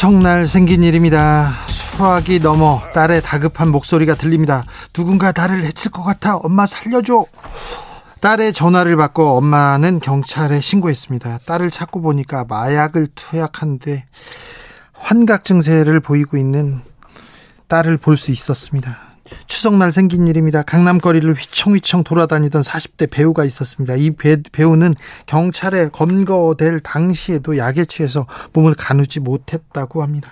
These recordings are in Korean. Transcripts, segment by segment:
추석날 생긴 일입니다. 수학이 넘어 딸의 다급한 목소리가 들립니다. 누군가 나를 해칠 것 같아 엄마 살려줘. 딸의 전화를 받고 엄마는 경찰에 신고했습니다. 딸을 찾고 보니까 마약을 투약한데 환각 증세를 보이고 있는 딸을 볼 수 있었습니다. 추석날 생긴 일입니다. 강남 거리를 휘청휘청 돌아다니던 40대 배우가 있었습니다. 이 배, 배우는 경찰에 검거될 당시에도 약에 취해서 몸을 가누지 못했다고 합니다.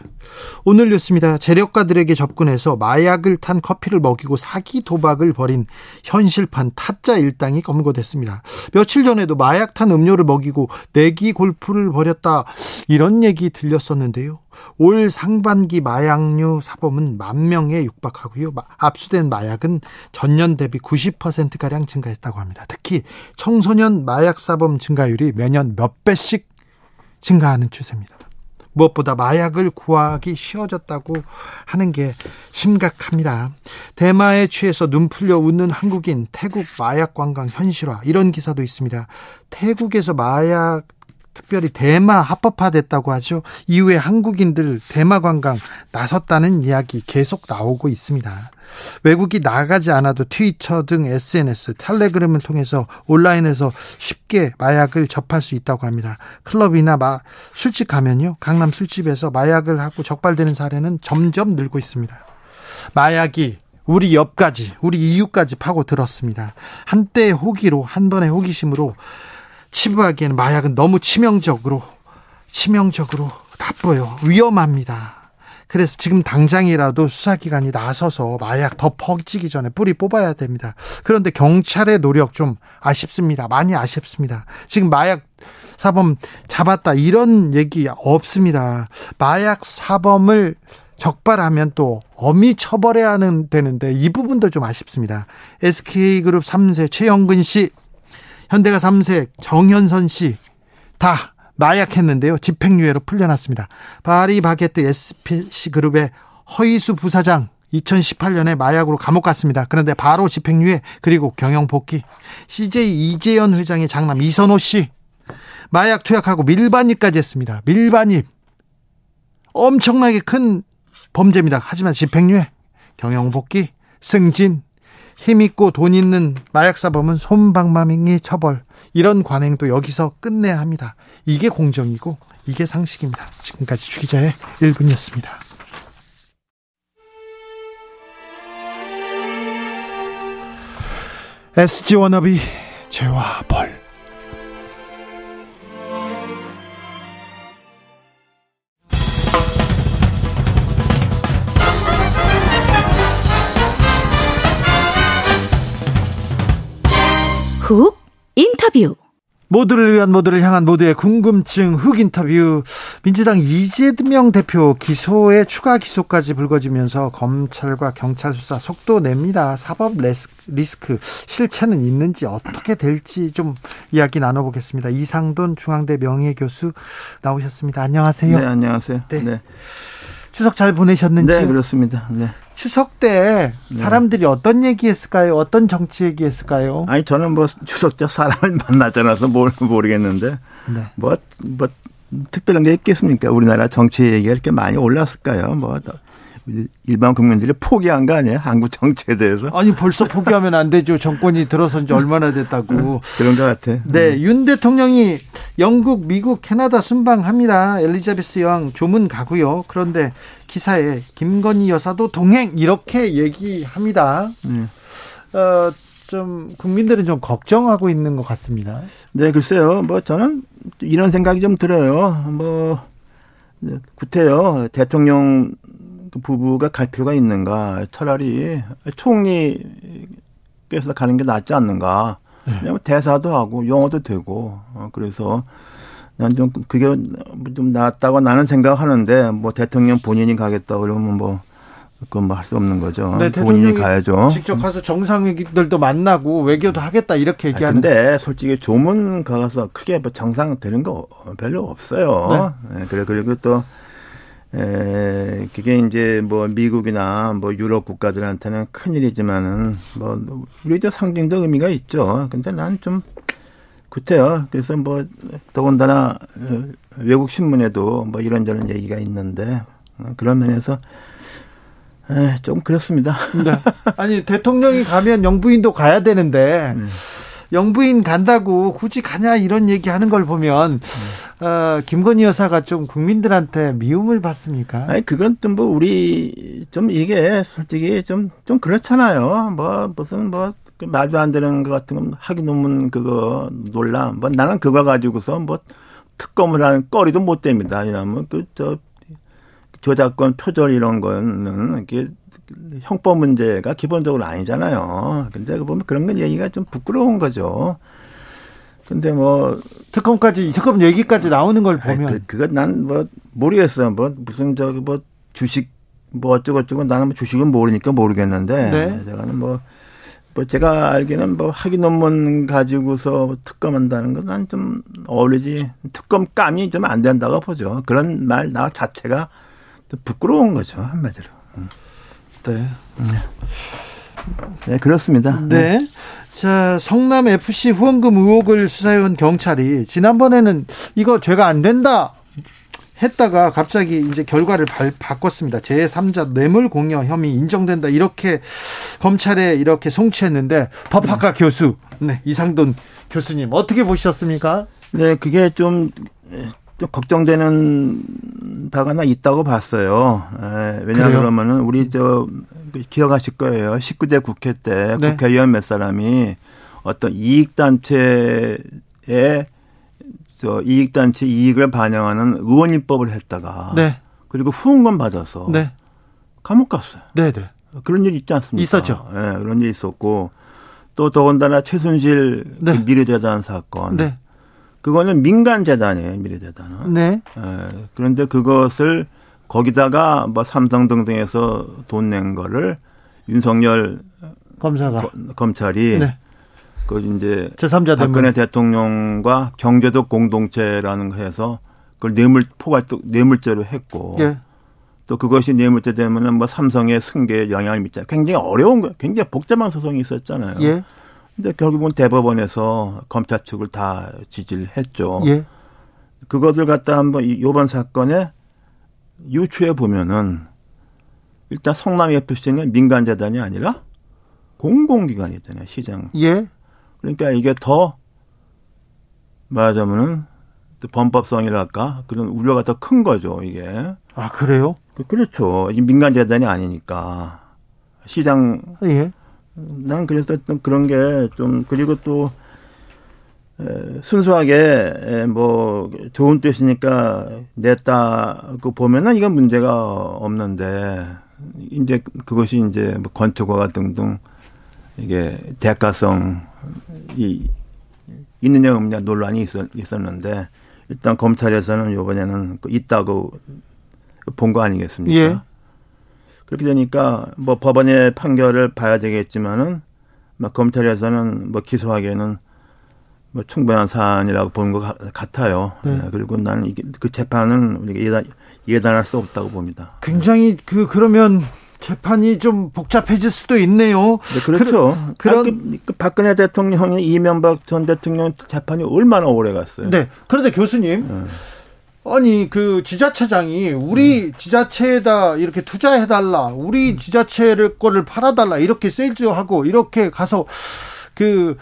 오늘 뉴스입니다. 재력가들에게 접근해서 마약을 탄 커피를 먹이고 사기 도박을 벌인 현실판 타짜 일당이 검거됐습니다. 며칠 전에도 마약 탄 음료를 먹이고 내기 골프를 벌였다 이런 얘기 들렸었는데요. 올 상반기 마약류 사범은 만 명에 육박하고요. 압수된 마약은 전년 대비 90%가량 증가했다고 합니다. 특히 청소년 마약 사범 증가율이 매년 몇 배씩 증가하는 추세입니다. 무엇보다 마약을 구하기 쉬워졌다고 하는 게 심각합니다. 대마에 취해서 눈 풀려 웃는 한국인, 태국 마약 관광 현실화 이런 기사도 있습니다. 태국에서 마약 특별히 대마 합법화됐다고 하죠. 이후에 한국인들 대마 관광 나섰다는 이야기 계속 나오고 있습니다. 외국이 나가지 않아도 트위터 등 SNS, 텔레그램을 통해서 온라인에서 쉽게 마약을 접할 수 있다고 합니다. 클럽이나 마, 술집 가면요. 강남 술집에서 마약을 하고 적발되는 사례는 점점 늘고 있습니다. 마약이 우리 옆까지, 우리 이웃까지 파고 들었습니다. 한때의 호기로, 한 번의 호기심으로 치부하기에는 마약은 너무 치명적으로 치명적으로 나빠요. 위험합니다. 그래서 지금 당장이라도 수사기관이 나서서 마약 더 퍼지기 전에 뿌리 뽑아야 됩니다. 그런데 경찰의 노력 좀 아쉽습니다. 많이 아쉽습니다. 지금 마약 사범 잡았다 이런 얘기 없습니다. 마약 사범을 적발하면 또 엄히 처벌해야 하는 되는데 이 부분도 좀 아쉽습니다. SK그룹 3세 최영근 씨 현대가 3세 정현선 씨 다 마약했는데요. 집행유예로 풀려났습니다. 파리바게트 SPC 그룹의 허이수 부사장 2018년에 마약으로 감옥 갔습니다. 그런데 바로 집행유예 그리고 경영 복귀. CJ 이재현 회장의 장남 이선호 씨 마약 투약하고 밀반입까지 했습니다. 밀반입 엄청나게 큰 범죄입니다. 하지만 집행유예 경영 복귀 승진 힘 있고 돈 있는 마약사범은 손방망이 처벌. 이런 관행도 여기서 끝내야 합니다. 이게 공정이고 이게 상식입니다. 지금까지 주기자의 1분이었습니다. SG 워너비 죄와 벌 훅 인터뷰 모두를 위한 모두를 향한 모두의 궁금증 흑 인터뷰 민주당 이재명 대표 기소에 추가 기소까지 불거지면서 검찰과 경찰 수사 속도 냅니다. 사법 리스크 실체는 있는지 어떻게 될지 좀 이야기 나눠보겠습니다. 이상돈 중앙대 명예교수 나오셨습니다. 안녕하세요. 네, 안녕하세요. 네. 네. 추석 잘 보내셨는지? 네, 그렇습니다. 네. 추석 때 네. 사람들이 네. 어떤 얘기했을까요? 어떤 정치 얘기했을까요? 아니 저는 뭐 추석 때 사람을 만나지 않아서 뭘 모르겠는데 네. 뭐뭐 뭐 특별한 게 있겠습니까? 우리나라 정치 얘기가 이렇게 많이 올랐을까요? 뭐 일반 국민들이 포기한 거 아니에요? 한국 정치에 대해서? 아니 벌써 포기하면 안 되죠. 정권이 들어선 지 얼마나 됐다고. 그런 것 같아. 네, 음. 윤 대통령이 영국, 미국, 캐나다 순방합니다. 엘리자베스 여왕 조문 가고요. 그런데 기사에 김건희 여사도 동행 이렇게 얘기합니다. 네. 어, 좀 국민들은 좀 걱정하고 있는 것 같습니다. 네, 글쎄요. 뭐 저는 이런 생각이 좀 들어요. 뭐 구태여 대통령 부부가 갈 필요가 있는가? 차라리 총리께서 가는 게 낫지 않는가? 네. 왜냐면 대사도 하고 영어도 되고 어, 그래서 난 좀 그게 좀 낫다고 나는 생각하는데 뭐 대통령 본인이 가겠다 그러면 뭐 그건 뭐 할 수 없는 거죠. 네, 본인이 가야죠. 직접 가서 정상들도 만나고 외교도 하겠다 이렇게 얘기하는. 근데 솔직히 조문 가서 크게 뭐 정상 되는 거 별로 없어요. 네. 네, 그래 그리고 또 에, 그게 이제 뭐 미국이나 뭐 유럽 국가들한테는 큰 일이지만은 뭐 우리도 상징적 의미가 있죠. 근데 난 좀 그때요. 그래서 뭐 더군다나 어, 외국 신문에도 뭐 이런저런 얘기가 있는데 그런 면에서 에, 좀 그렇습니다. 네. 아니 대통령이 가면 영부인도 가야 되는데 네. 영부인 간다고 굳이 가냐 이런 얘기하는 걸 보면 네. 어, 김건희 여사가 좀 국민들한테 미움을 받습니까? 아니 그건 또 뭐 우리 좀 이게 솔직히 좀좀 좀 그렇잖아요. 뭐 무슨 뭐그 말도 안 되는 것 같은 건 하기 논문 그거 논란. 뭐 나는 그거 가지고서 뭐 특검을 하는 거리도 못 됩니다. 왜냐하면 그저 저작권 표절 이런 거는 이게 형법 문제가 기본적으로 아니잖아요. 근데 보면 그런 건 얘기가 좀 부끄러운 거죠. 근데 뭐 특검까지 특검 얘기까지 나오는 걸 보면 아이, 그, 그건 난 뭐 모르겠어요. 뭐 무슨 저기 뭐 주식 뭐 어쩌고 저쩌고 나는 뭐 주식은 모르니까 모르겠는데 네. 제가는 뭐, 뭐 제가 알기는 뭐 학위 논문 가지고서 특검한다는 건 난 좀 어울리지 특검감이 좀 안 된다고 보죠. 그런 말 나 자체가 부끄러운 거죠 한마디로. 네. 네, 그렇습니다. 네. 네. 자, 성남 FC 후원금 의혹을 수사해온 경찰이 지난번에는 이거 죄가 안 된다 했다가 갑자기 이제 결과를 발, 바꿨습니다. 제3자 뇌물 공여 혐의 인정된다. 이렇게 검찰에 이렇게 송치했는데 법학과 네. 교수, 네, 이상돈 교수님 어떻게 보셨습니까? 네, 그게 좀, 좀 걱정되는 바가 나 있다고 봤어요. 에, 왜냐 그러면은 우리 저 기억하실 거예요. 19대 국회 때 네. 국회의원 몇 사람이 어떤 이익 단체에 저 이익 단체 이익을 반영하는 의원 입법을 했다가 네. 그리고 후원금 받아서 네. 감옥 갔어요. 네, 네. 그런 일 있지 않습니까? 있었죠. 예, 네, 그런 일 있었고 또 더군다나 최순실 네. 그 미래재단 사건. 네. 그거는 민간 재단이에요, 미래재단은. 네. 예, 그런데 그것을 거기다가 뭐 삼성 등등에서 돈 낸 거를 윤석열 검사가 거, 검찰이 네. 그 이제 제3자 박근혜 대통령과 경제적 공동체라는 거 해서 그걸 뇌물 포괄적 뇌물죄로 했고 네. 또 그것이 뇌물죄 되면은 뭐 삼성의 승계에 영향을 미쳐 굉장히 어려운 거 굉장히 복잡한 소송이 있었잖아요. 예. 근데 결국은 대법원에서 검찰 측을 다 지지를 했죠. 예. 그것을 갖다 한번 이번 사건에 유추해 보면은 일단 성남 FC는 민간 재단이 아니라 공공기관이잖아요, 시장. 예. 그러니까 이게 더 말하자면은 범법성이랄까 그런 우려가 더 큰 거죠, 이게. 아, 그래요? 그, 그렇죠. 이 민간 재단이 아니니까. 시장 예. 난 그래서 그런 게 좀 그리고 또 순수하게 뭐 좋은 뜻이니까 냈다고 보면은 이건 문제가 없는데 이제 그것이 이제 뭐 권투과 등등 이게 대가성이 있느냐 없느냐 논란이 있었, 있었는데 일단 검찰에서는 요번에는 그 있다고 본 거 아니겠습니까? 예. 그렇게 되니까 뭐 법원의 판결을 봐야 되겠지만은 막 검찰에서는 뭐 기소하기에는 뭐 충분한 사안이라고 보는 것 같아요. 네. 네. 그리고 나는 이게 그 재판은 우리가 예단, 예단할 수 없다고 봅니다. 굉장히 그 그러면 재판이 좀 복잡해질 수도 있네요. 네, 그렇죠. 그, 런 그, 그 박근혜 대통령이 이명박 전 대통령 재판이 얼마나 오래 갔어요. 네. 그런데 교수님. 네. 아니 그 지자체장이 우리 음. 지자체에다 이렇게 투자해 달라, 우리 음. 지자체를 거를 팔아 달라 이렇게 세일즈하고 이렇게 가서 그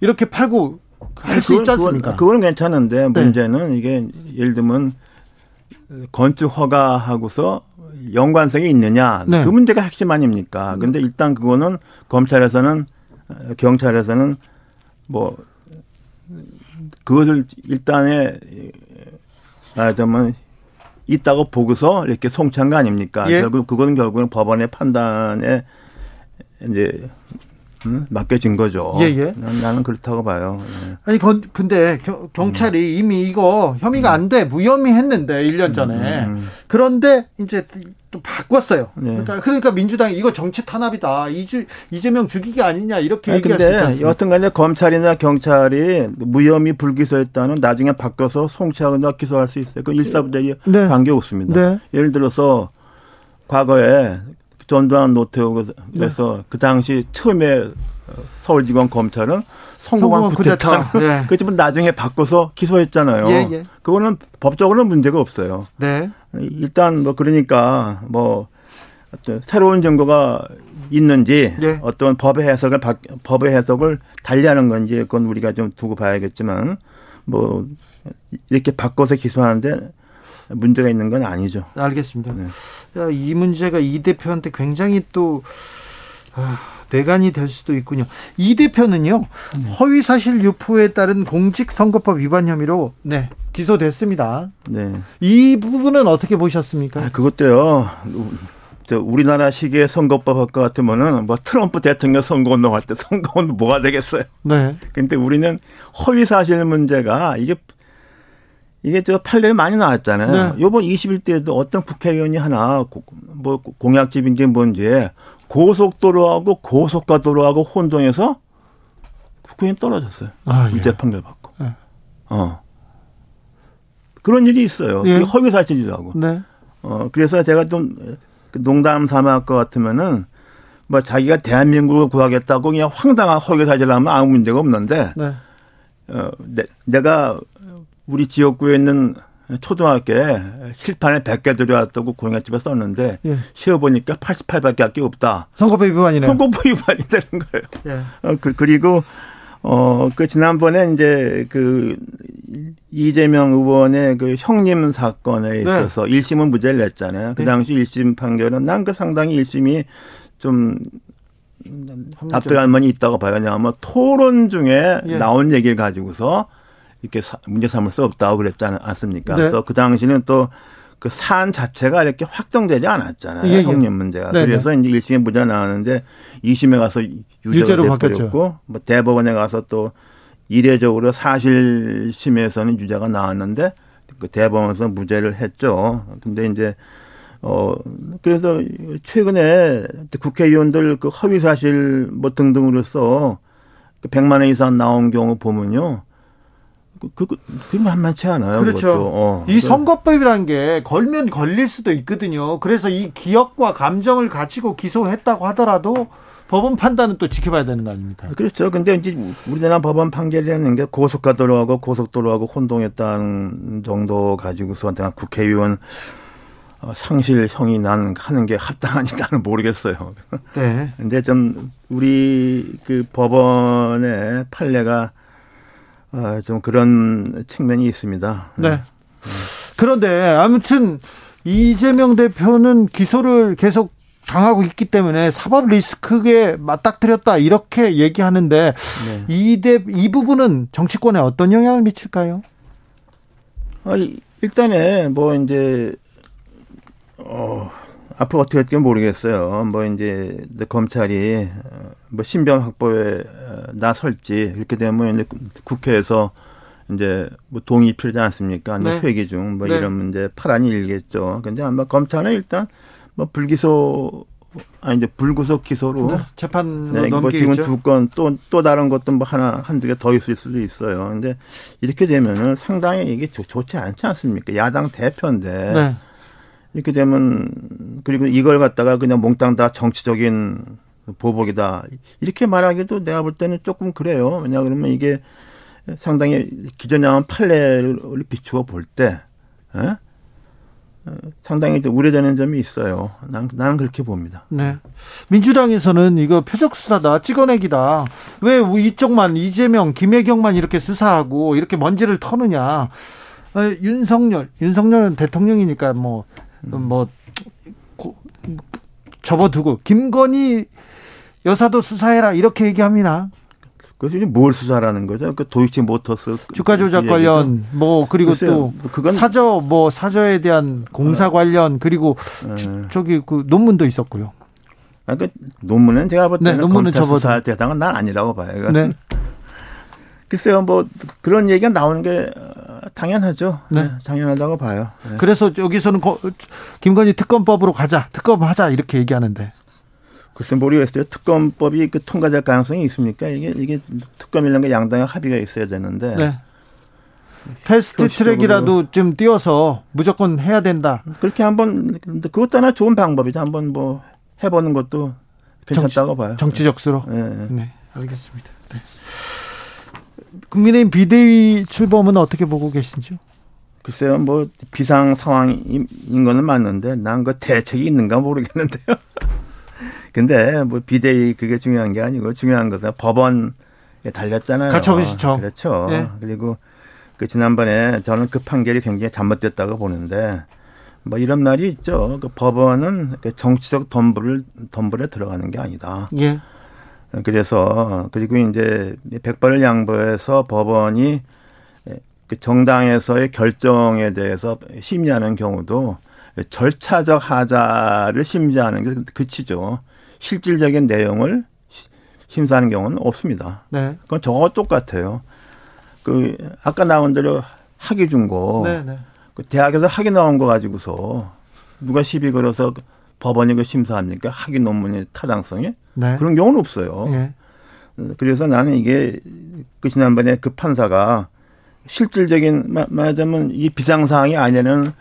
이렇게 팔고 할 수 있지 않습니까? 그건, 괜찮은데 네. 문제는 이게 예를 들면 건축 허가하고서 연관성이 있느냐 네. 그 문제가 핵심 아닙니까? 근데 일단 그거는 검찰에서는 경찰에서는 뭐 그것을 일단에 말하자면 있다고 보고서 이렇게 송치한 거 아닙니까? 예. 결국 그건 결국은 법원의 판단에 이제 음, 맡겨진 거죠. 예, 예. 나는 그렇다고 봐요. 예. 아니, 근데 경찰이 음. 이미 이거 혐의가 음. 안 돼. 무혐의 했는데, 1년 전에. 음, 음. 그런데 이제 또 바꿨어요. 네. 그러니까, 그러니까 민주당이 이거 정치 탄압이다. 이주, 이재명 죽이기 아니냐. 이렇게 얘기할 수 있다. 여하튼 간에 검찰이나 경찰이 무혐의 불기소했다는 나중에 바꿔서 송치하거나 기소할 수 있어요. 그 일사부대에 네. 관계 없습니다. 네. 예를 들어서 과거에 전두환 노태우에서 네. 그 당시 처음에 서울지검 검찰은 성공한 쿠데타. 네. 그렇지만 나중에 바꿔서 기소했잖아요. 예, 예. 그거는 법적으로는 문제가 없어요. 네. 일단 뭐 그러니까 뭐 새로운 증거가 있는지 네. 어떤 법의 해석을 법의 해석을 달리하는 건지 그건 우리가 좀 두고 봐야겠지만 뭐 이렇게 바꿔서 기소하는데 문제가 있는 건 아니죠. 알겠습니다. 네. 이 문제가 이 대표한테 굉장히 또 아, 대간이 될 수도 있군요. 이 대표는요 허위 사실 유포에 따른 공직선거법 위반 혐의로 네 기소됐습니다. 네. 이 부분은 어떻게 보셨습니까? 아, 그것도요. 우리나라 시기의 선거법 할것 같으면은 뭐 트럼프 대통령 선거 운동 할 때 선거 운동 뭐가 되겠어요. 네. 근데 우리는 허위 사실 문제가 이게 이게 저 판례 많이 나왔잖아요. 네. 요번 21대에도 어떤 국회의원이 하나 뭐 공약집인지 뭔지 고속도로하고 고속가도로하고 혼동해서 국회의원 떨어졌어요. 아, 예. 유죄 판결 받고. 네. 어. 그런 일이 있어요. 예. 허위 사실이라고. 네. 어, 그래서 제가 좀 농담 삼아 할것 같으면은 뭐 자기가 대한민국을 구하겠다고 그냥 황당한 허위 사실을 하면 아무 문제가 없는데 네. 어, 내, 내가 우리 지역구에 있는 초등학교에 실판에 100개 들여왔다고 공약집에 썼는데 예. 쉬어보니까 88밖에 할게 없다. 선거법 위반이네. 선거법 위반이 되는 거예요. 예. 어, 그, 그리고 어, 그 지난번에 이제 그 이재명 의원의 그 형님 사건에 네. 있어서 네. 1심은 무죄를 냈잖아요. 그 네. 당시 네. 1심 판결은 난 그 상당히 1심이 좀 납득할 만이 있다고 봐요. 왜냐하면 토론 중에 예. 나온 얘기를 가지고서 이렇게 문제 삼을 수 없다고 그랬지 않습니까? 네. 또그 당시는 또그 사안 자체가 이렇게 확정되지 않았잖아요. 예, 예. 형님 문제가. 네, 네. 그래서 네. 이제 1심에 무죄 나왔는데 2심에 가서 유죄로 돼버렸고 뭐 대법원에 가서 또 이례적으로 사실심에서는 유죄가 나왔는데 그 대법원에서 무죄를 했죠. 근데 이제 어 그래서 최근에 국회의원들 그 허위 사실 뭐 등등으로서 그 100만 원 이상 나온 경우 보면요. 그, 그, 그 만만치 않아요. 그렇죠. 어. 이 선거법이라는 게 걸면 걸릴 수도 있거든요. 그래서 이 기억과 감정을 가지고 기소했다고 하더라도 법원 판단은 또 지켜봐야 되는 거 아닙니까? 그렇죠. 근데 이제 우리나라 법원 판결이라는 게 고속가도로하고 고속도로하고 혼동했다는 정도 가지고서 내가 국회의원 어, 상실형이 난 하는 게 합당한지 나는 모르겠어요. 네. 근데 좀 우리 그 법원의 판례가 어, 좀 그런 측면이 있습니다. 네. 네. 그런데 아무튼 이재명 대표는 기소를 계속 당하고 있기 때문에 사법 리스크에 맞닥뜨렸다 이렇게 얘기하는데 네. 이대 이 부분은 정치권에 어떤 영향을 미칠까요? 아, 일단에 뭐 이제 어 앞으로 어떻게 될지 모르겠어요. 뭐 이제 검찰이 뭐 신변 확보에 나설지 이렇게 되면 이제 국회에서 이제 뭐 동의 필요하지 않습니까? 네. 회기 중뭐 네. 이런 문제 파란이 일겠죠. 근데 아마 검찰은 일단 뭐 불기소 아니 이제 불구속 기소로 네, 재판 네, 뭐 지금 두건또또 다른 것도 뭐 하나 한두 개 더 있을 수도 있어요. 근데 이렇게 되면은 상당히 이게 좋, 지 않지 않습니까? 야당 대표인데 네. 이렇게 되면 그리고 이걸 갖다가 그냥 몽땅 다 정치적인 보복이다 이렇게 말하기도 내가 볼 때는 조금 그래요. 왜냐 그러면 이게 상당히 기존에 한 판례를 비추어 볼때 예? 상당히 우려되는 점이 있어요. 난, 나는 그렇게 봅니다. 네. 민주당에서는 이거 표적 수사다, 찍어내기다. 왜 이쪽만 이재명, 김혜경만 이렇게 수사하고 이렇게 먼지를 터느냐. 어, 윤석열, 윤석열은 대통령이니까 뭐, 뭐, 고, 접어두고 김건희 여사도 수사해라 이렇게 얘기합니다. 그래서 이제 뭘 수사라는 거죠? 그 도이치 모터스 주가 조작 관련 뭐 그리고. 또뭐 그건 사저 뭐 사저에 대한 공사 어. 관련 그리고 네. 저기 그 논문도 있었고요. 아, 그 논문은 제가 볼 때는 네, 논문은 수사할 대상은 난 아니라고 봐요. 이건. 네. 글쎄요, 뭐 그런 얘기가 나오는 게 당연하죠. 네. 네. 당연하다고 봐요. 네. 그래서 여기서는 거, 김건희 특검법으로 가자, 특검하자 이렇게 얘기하는데. 글쎄 모르겠어요. 특검법이 그 통과될 가능성이 있습니까? 이게 이게 특검이라는 게 양당의 합의가 있어야 되는데. 네. 패스트 트랙이라도 좀 띄워서 무조건 해야 된다. 그렇게 한번 그것도 하나 좋은 방법이죠. 한번 뭐 해보는 것도 괜찮다고 정치, 봐요. 정치적으로. 네. 네. 네, 알겠습니다. 네. 국민의힘 비대위 출범은 어떻게 보고 계신지요? 글쎄요, 뭐 비상 상황인 거는 맞는데 난 그 대책이 있는가 모르겠는데요. 근데 뭐 비대위 그게 중요한 게 아니고 중요한 것은 법원에 달렸잖아요. 가처분 신청. 그렇죠. 네. 그리고 그 지난번에 저는 그 판결이 굉장히 잘못됐다고 보는데 뭐 이런 말이 있죠. 그 법원은 그 정치적 덤불을 덤불에 들어가는 게 아니다. 예. 그래서 그리고 이제 백발을 양보해서 법원이 그 정당에서의 결정에 대해서 심리하는 경우도 절차적 하자를 심리하는 게 그치죠. 실질적인 내용을 심사하는 경우는 없습니다. 네. 그건 저거 똑같아요. 그 아까 나온 대로 학위 준거 네, 네. 그 대학에서 학위 나온 거 가지고서 누가 시비 걸어서 법원이 그 심사합니까? 학위 논문의 타당성이? 네. 그런 경우는 없어요. 예. 그래서 나는 이게 그 지난번에 그 판사가 실질적인 말하자면 이 비상 상황이 아니라는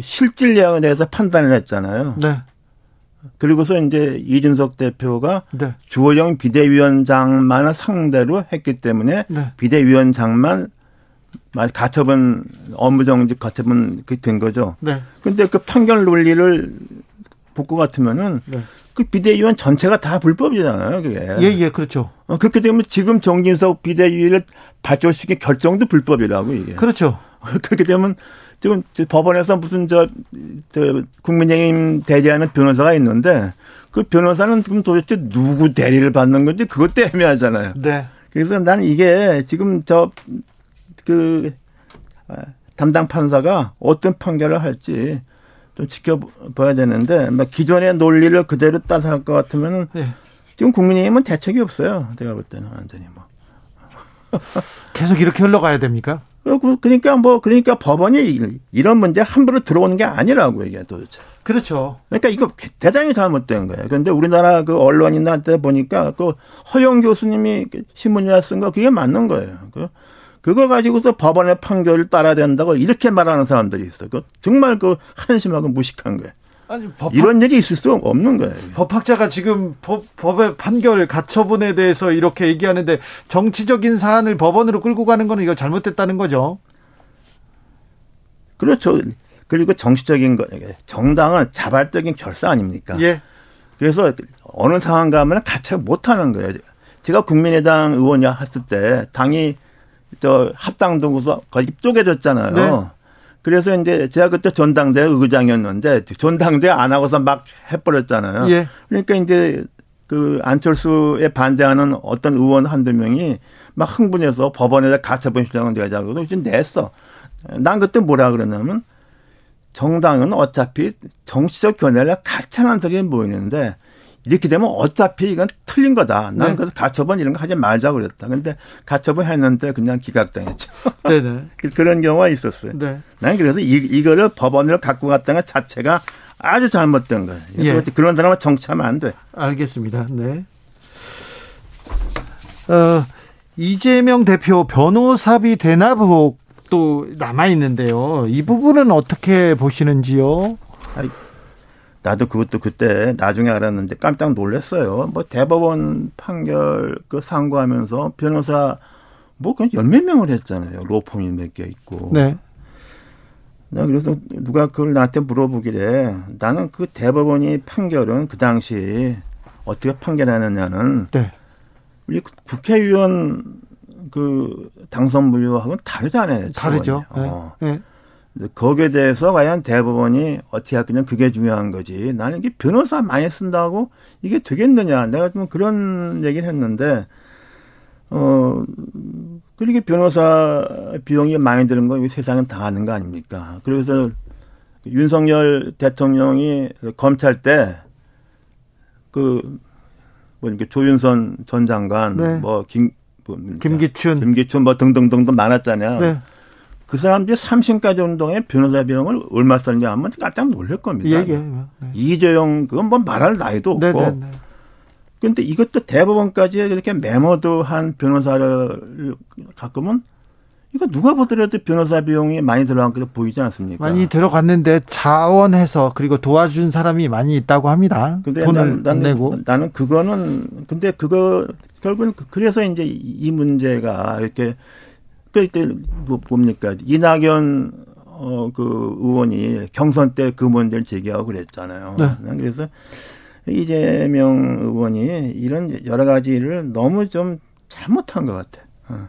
실질 내용에 대해서 판단을 했잖아요. 네. 그리고서 이제 이준석 대표가 네. 주호영 비대위원장만을 상대로 했기 때문에 네. 비대위원장만 가처분 업무정지 가처분 그된 거죠. 네. 근데 그 판결 논리를 볼 것 같으면은 네. 그 비대위원 전체가 다 불법이잖아요, 그게. 예, 예, 그렇죠. 어, 그렇게 되면 지금 정진석 비대위를 발족시킨 결정도 불법이라고 이게. 그렇죠. 그렇게 되면 지금 법원에서 무슨 저, 저 국민의힘 대리하는 변호사가 있는데 그 변호사는 지금 도대체 누구 대리를 받는 건지 그것도 애매하잖아요. 네. 그래서 난 이게 지금 저 그 담당 판사가 어떤 판결을 할지 좀 지켜봐야 되는데 막 기존의 논리를 그대로 따라할 것 같으면 네. 지금 국민의힘은 대책이 없어요. 내가 볼 때는 완전히 뭐. 계속 이렇게 흘러가야 됩니까? 그러니까 뭐 그러니까 법원이 이런 문제 함부로 들어오는 게 아니라고 이게 도대체. 그렇죠. 그러니까 이거 대단히 잘못된 거예요. 그런데 우리나라 그 언론이나 때 보니까 그 허영 교수님이 신문이나 쓴 거 그게 맞는 거예요. 그 그거 가지고서 법원의 판결을 따라야 된다고 이렇게 말하는 사람들이 있어. 그 정말 그 한심하고 무식한 거예요. 아니, 법학, 이런 일이 있을 수 없는 거예요. 법학자가 지금 법, 법의 판결 가처분에 대해서 이렇게 얘기하는데 정치적인 사안을 법원으로 끌고 가는 거는 이거 잘못됐다는 거죠. 그렇죠. 그리고 정치적인 거, 정당은 자발적인 결사 아닙니까? 예. 그래서 어느 상황 가면 가처 못 하는 거예요. 제가 국민의당 의원이 했을 때 당이 저 합당도구서 거의 쪼개졌잖아요. 네. 그래서 이제 제가 그때 전당대 의장이었는데 전당대 안 하고서 막 해버렸잖아요. 예. 그러니까 이제 그 안철수에 반대하는 어떤 의원 한두 명이 막 흥분해서 법원에다 가처분 신청을 내자고 그래서 냈어. 난 그때 뭐라 그러냐면 정당은 어차피 정치적 견해를 하는 소리에 모이는데 이렇게 되면 어차피 이건 틀린 거다. 나는 네. 그래서 가처분 이런 거 하지 말자 그랬다. 근데 가처분 했는데 그냥 기각당했죠. 네네. 그런 경우가 있었어요. 네. 난 그래서 이, 이거를 법원으로 갖고 갔다는 것 자체가 아주 잘못된 거예요. 예. 그런 사람은 정치하면 안 돼. 알겠습니다. 네. 어, 이재명 대표 변호사비 대납 또 남아 있는데요. 이 부분은 어떻게 보시는지요? 아이, 나도 그것도 그때 나중에 알았는데 깜짝 놀랐어요. 뭐 대법원 판결 그 상고하면서 변호사 뭐 그냥 열몇 명을 했잖아요. 로펌이 몇 개 있고. 네. 나 그래서 누가 그걸 나한테 물어보길래 나는 그 대법원이 판결은 그 당시 어떻게 판결하느냐는 네. 우리 국회의원 그 당선 무효하고는 다르잖아요. 다르죠. 네. 어. 네. 거기에 대해서 과연 대법원이 어떻게 할 거냐 그게 중요한 거지. 나는 이게 변호사 많이 쓴다고 이게 되겠느냐. 내가 좀 그런 얘기를 했는데 어 그렇게 변호사 비용이 많이 드는 건 세상은 다 아는 거 아닙니까? 그래서 윤석열 대통령이 검찰 때 그, 뭐, 이렇게 조윤선 전 장관, 네. 뭐, 김, 뭐, 김기춘. 김기춘 뭐 등등등등 많았잖아요. 네. 그 사람들이 3심까지 운동에 변호사 비용을 얼마 썼는지 하면 깜짝 놀랄 겁니다. 예, 예. 네. 이재용, 그건 뭐 말할 나이도 없고. 네. 그런데 이것도 대법원까지 이렇게 메모도 한 변호사를 가끔은 이거 누가 보더라도 변호사 비용이 많이 들어간 것으로 보이지 않습니까? 많이 들어갔는데 자원해서 그리고 도와준 사람이 많이 있다고 합니다. 근데 돈을 난, 내고 나는 그거는 근데 그거 결국은 그, 그래서 이제 이 문제가 이렇게 그때 뭐 뭡니까 이낙연 어 그 의원이 경선 때 그 문제를 제기하고 그랬잖아요. 네. 그래서 이재명 의원이 이런 여러 가지를 너무 좀 잘못한 것 같아. 어.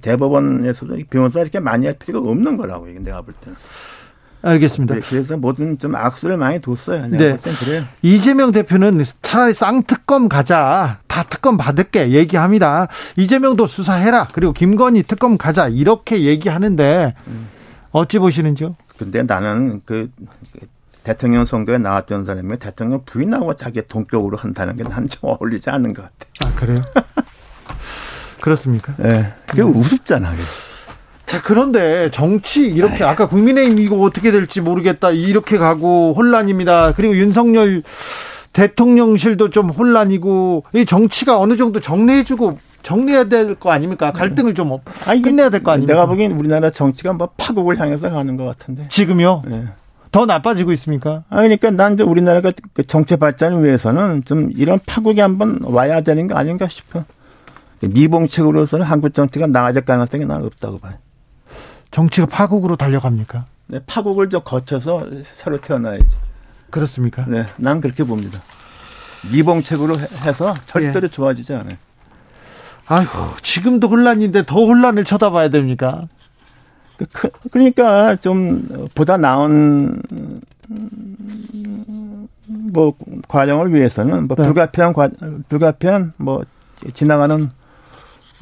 대법원에서도 변호사 이렇게 많이 할 필요가 없는 거라고 내가 볼 때는. 알겠습니다. 그래서 뭐든 좀 악수를 많이 뒀어요. 네. 볼땐 그래요. 이재명 대표는 차라리 쌍특검 가자. 다 특검 받을게 얘기합니다. 이재명도 수사해라. 그리고 김건희 특검 가자. 이렇게 얘기하는데 어찌 보시는지요? 근데 나는 그 대통령 선거에 나왔던 사람이 대통령 부인하고 자기 동격으로 한다는 게 난 좀 어울리지 않는 것 같아. 아, 그래요? 그렇습니까? 네. 그게 음. 우습잖아. 자, 그런데 정치 이렇게 아까 국민의힘 이거 어떻게 될지 모르겠다. 이렇게 가고 혼란입니다. 그리고 윤석열 대통령실도 좀 혼란이고 이 정치가 어느 정도 정리해주고 정리해야 될 거 아닙니까? 갈등을 좀 끝내야 될 거 아닙니까? 내가 보기엔 우리나라 정치가 뭐 파국을 향해서 가는 것 같은데. 지금요? 네. 더 나빠지고 있습니까? 아, 그러니까 난 이제 우리나라가 그 정치 발전을 위해서는 좀 이런 파국이 한번 와야 되는 거 아닌가 싶어. 미봉책으로서는 한국 정치가 나아질 가능성이 나는 없다고 봐요. 정치가 파국으로 달려갑니까? 네, 파국을 저 거쳐서 새로 태어나야지. 그렇습니까? 네, 난 그렇게 봅니다. 미봉책으로 해서 절대로 예. 좋아지지 않아요. 아이고, 지금도 혼란인데 더 혼란을 쳐다봐야 됩니까? 그, 그러니까 좀 보다 나은 뭐 과정을 위해서는 뭐 네. 불가피한 과, 불가피한 뭐 지나가는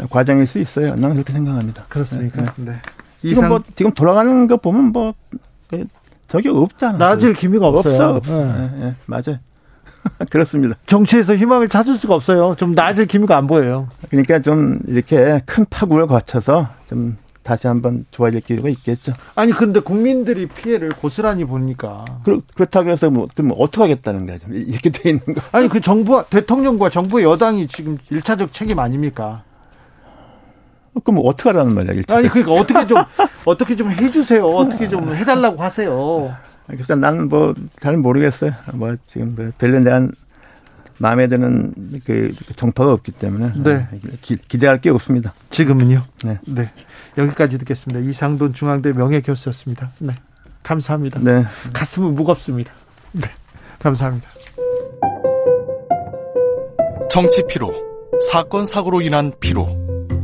과정일 수 있어요. 나는 그렇게 생각합니다. 그렇습니까? 네. 네. 지금 뭐 지금 돌아가는 거 보면 뭐그 저기 없잖아. 나아질 기미가 없어요. 없어, 없어. 네. 네, 네. 맞아요. 그렇습니다. 정치에서 희망을 찾을 수가 없어요. 좀 나아질 기미가 안 보여요. 그러니까 좀 이렇게 큰 파국을 거쳐서 좀 다시 한번 좋아질 기회가 있겠죠. 아니 근데 국민들이 피해를 고스란히 보니까 그렇, 그렇 다고 해서 뭐 그럼 어떻게 하겠다는 거죠? 이렇게 돼 있는 거. 아니 그 정부 대통령과 정부 여당이 지금 일차적 책임 아닙니까? 그럼 뭐 어떻게 하라는 말이야, 일단. 아니, 그러니까 어떻게 좀, 어떻게 좀 해주세요. 어떻게 좀 해달라고 하세요. 그러니까 나는 뭐, 잘 모르겠어요. 뭐, 지금, 뭐 별로 대한 마음에 드는 그 정파가 없기 때문에. 네. 기, 기대할 게 없습니다. 지금은요? 네. 네. 여기까지 듣겠습니다. 이상돈 중앙대 명예교수였습니다. 네. 감사합니다. 네. 가슴은 무겁습니다. 네. 감사합니다. 정치 피로, 사건 사고로 인한 피로.